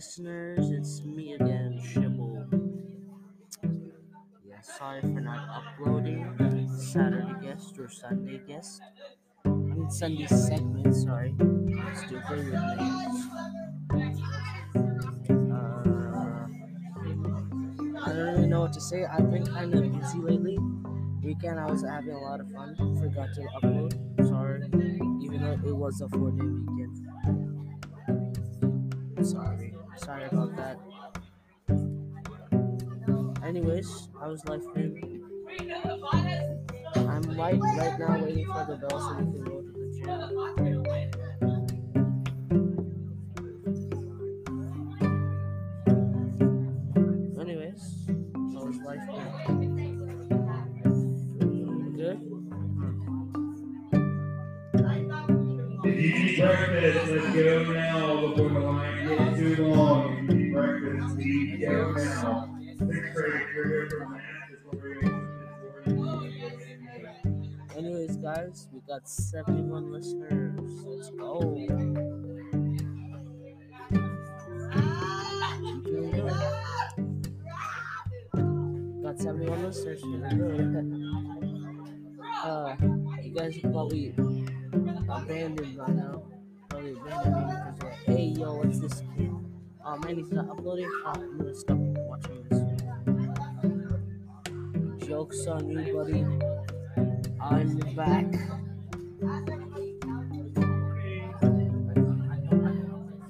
listeners, it's me again, Shibble. Yeah, sorry for not uploading Saturday guest or Sunday guest. I mean Sunday segment, sorry. Stupid. Uh, I don't really know what to say. I've been kind of busy lately. Weekend I was having a lot of fun. Forgot to upload. Sorry. Even though it was a four day weekend. Sorry. Sorry about that. Anyways, how's life been? I'm right right now waiting for the bell so we can go to the gym. Anyways, how's life been? Good? Need breakfast, let's go now before the line too long. Go now. Anyways, guys, we got 71 listeners. Let's go. Got 71 listeners. Uh, you guys are probably abandoned by now. Probably abandoned because like, hey, yo, what's this Um, kid? Oh man, he's not uploading. Oh, um, I'm gonna stop watching this. Jokes on you, buddy. I'm back.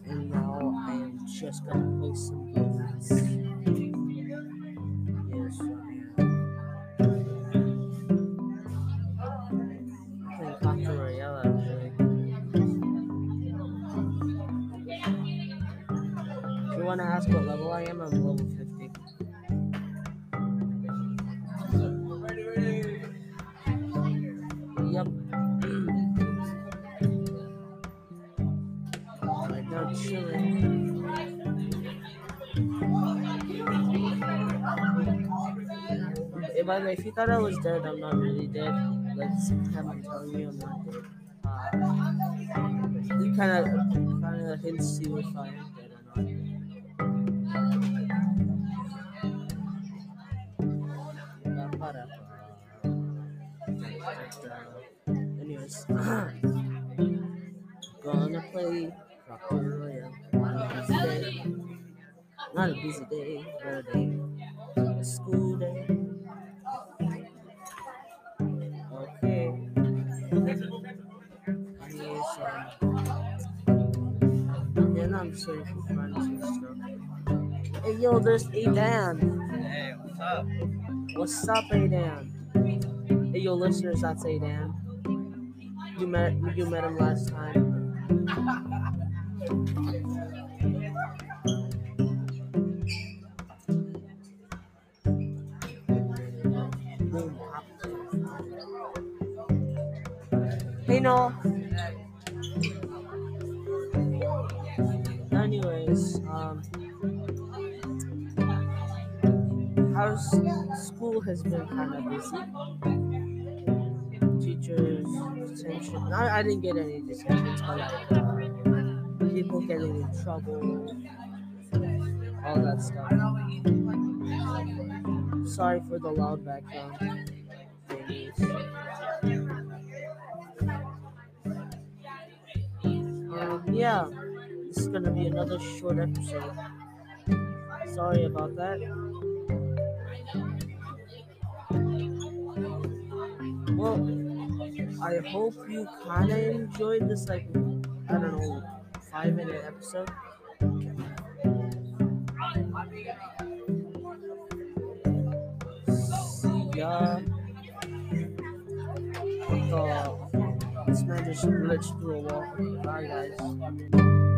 And now I am just gonna play some games. Royale you wanna ask what level I am, I'm level 50. Yep. right now, chilling. Eh, by the way, if you thought I was dead, I'm not really dead. Like I'm telling you, I'm not dead. Uh, you kind of, kind of hints to if I am dead or not. Anyways, uh-huh. gonna play Rocket Royale. Not a busy day. Not a busy day, but a day. A school day. Okay. Anyways, yeah, no, I'm waiting for friends and stuff. Hey, yo, there's Adan. Hey, what's up? What's up, Adan? Hey, yo, listeners, that's Adan. You met you met him last time. No. Anyways, um, how's school has been kind of busy. Teachers, detention. I, I didn't get any detentions, but like uh, people getting in trouble, all that stuff. Sorry for the loud background. Um, yeah, this is gonna be another short episode. Sorry about that. Well, I hope you kind of enjoyed this, like, I don't know, five minute episode. See ya. What? This man just glitched through a wall. Bye, guys.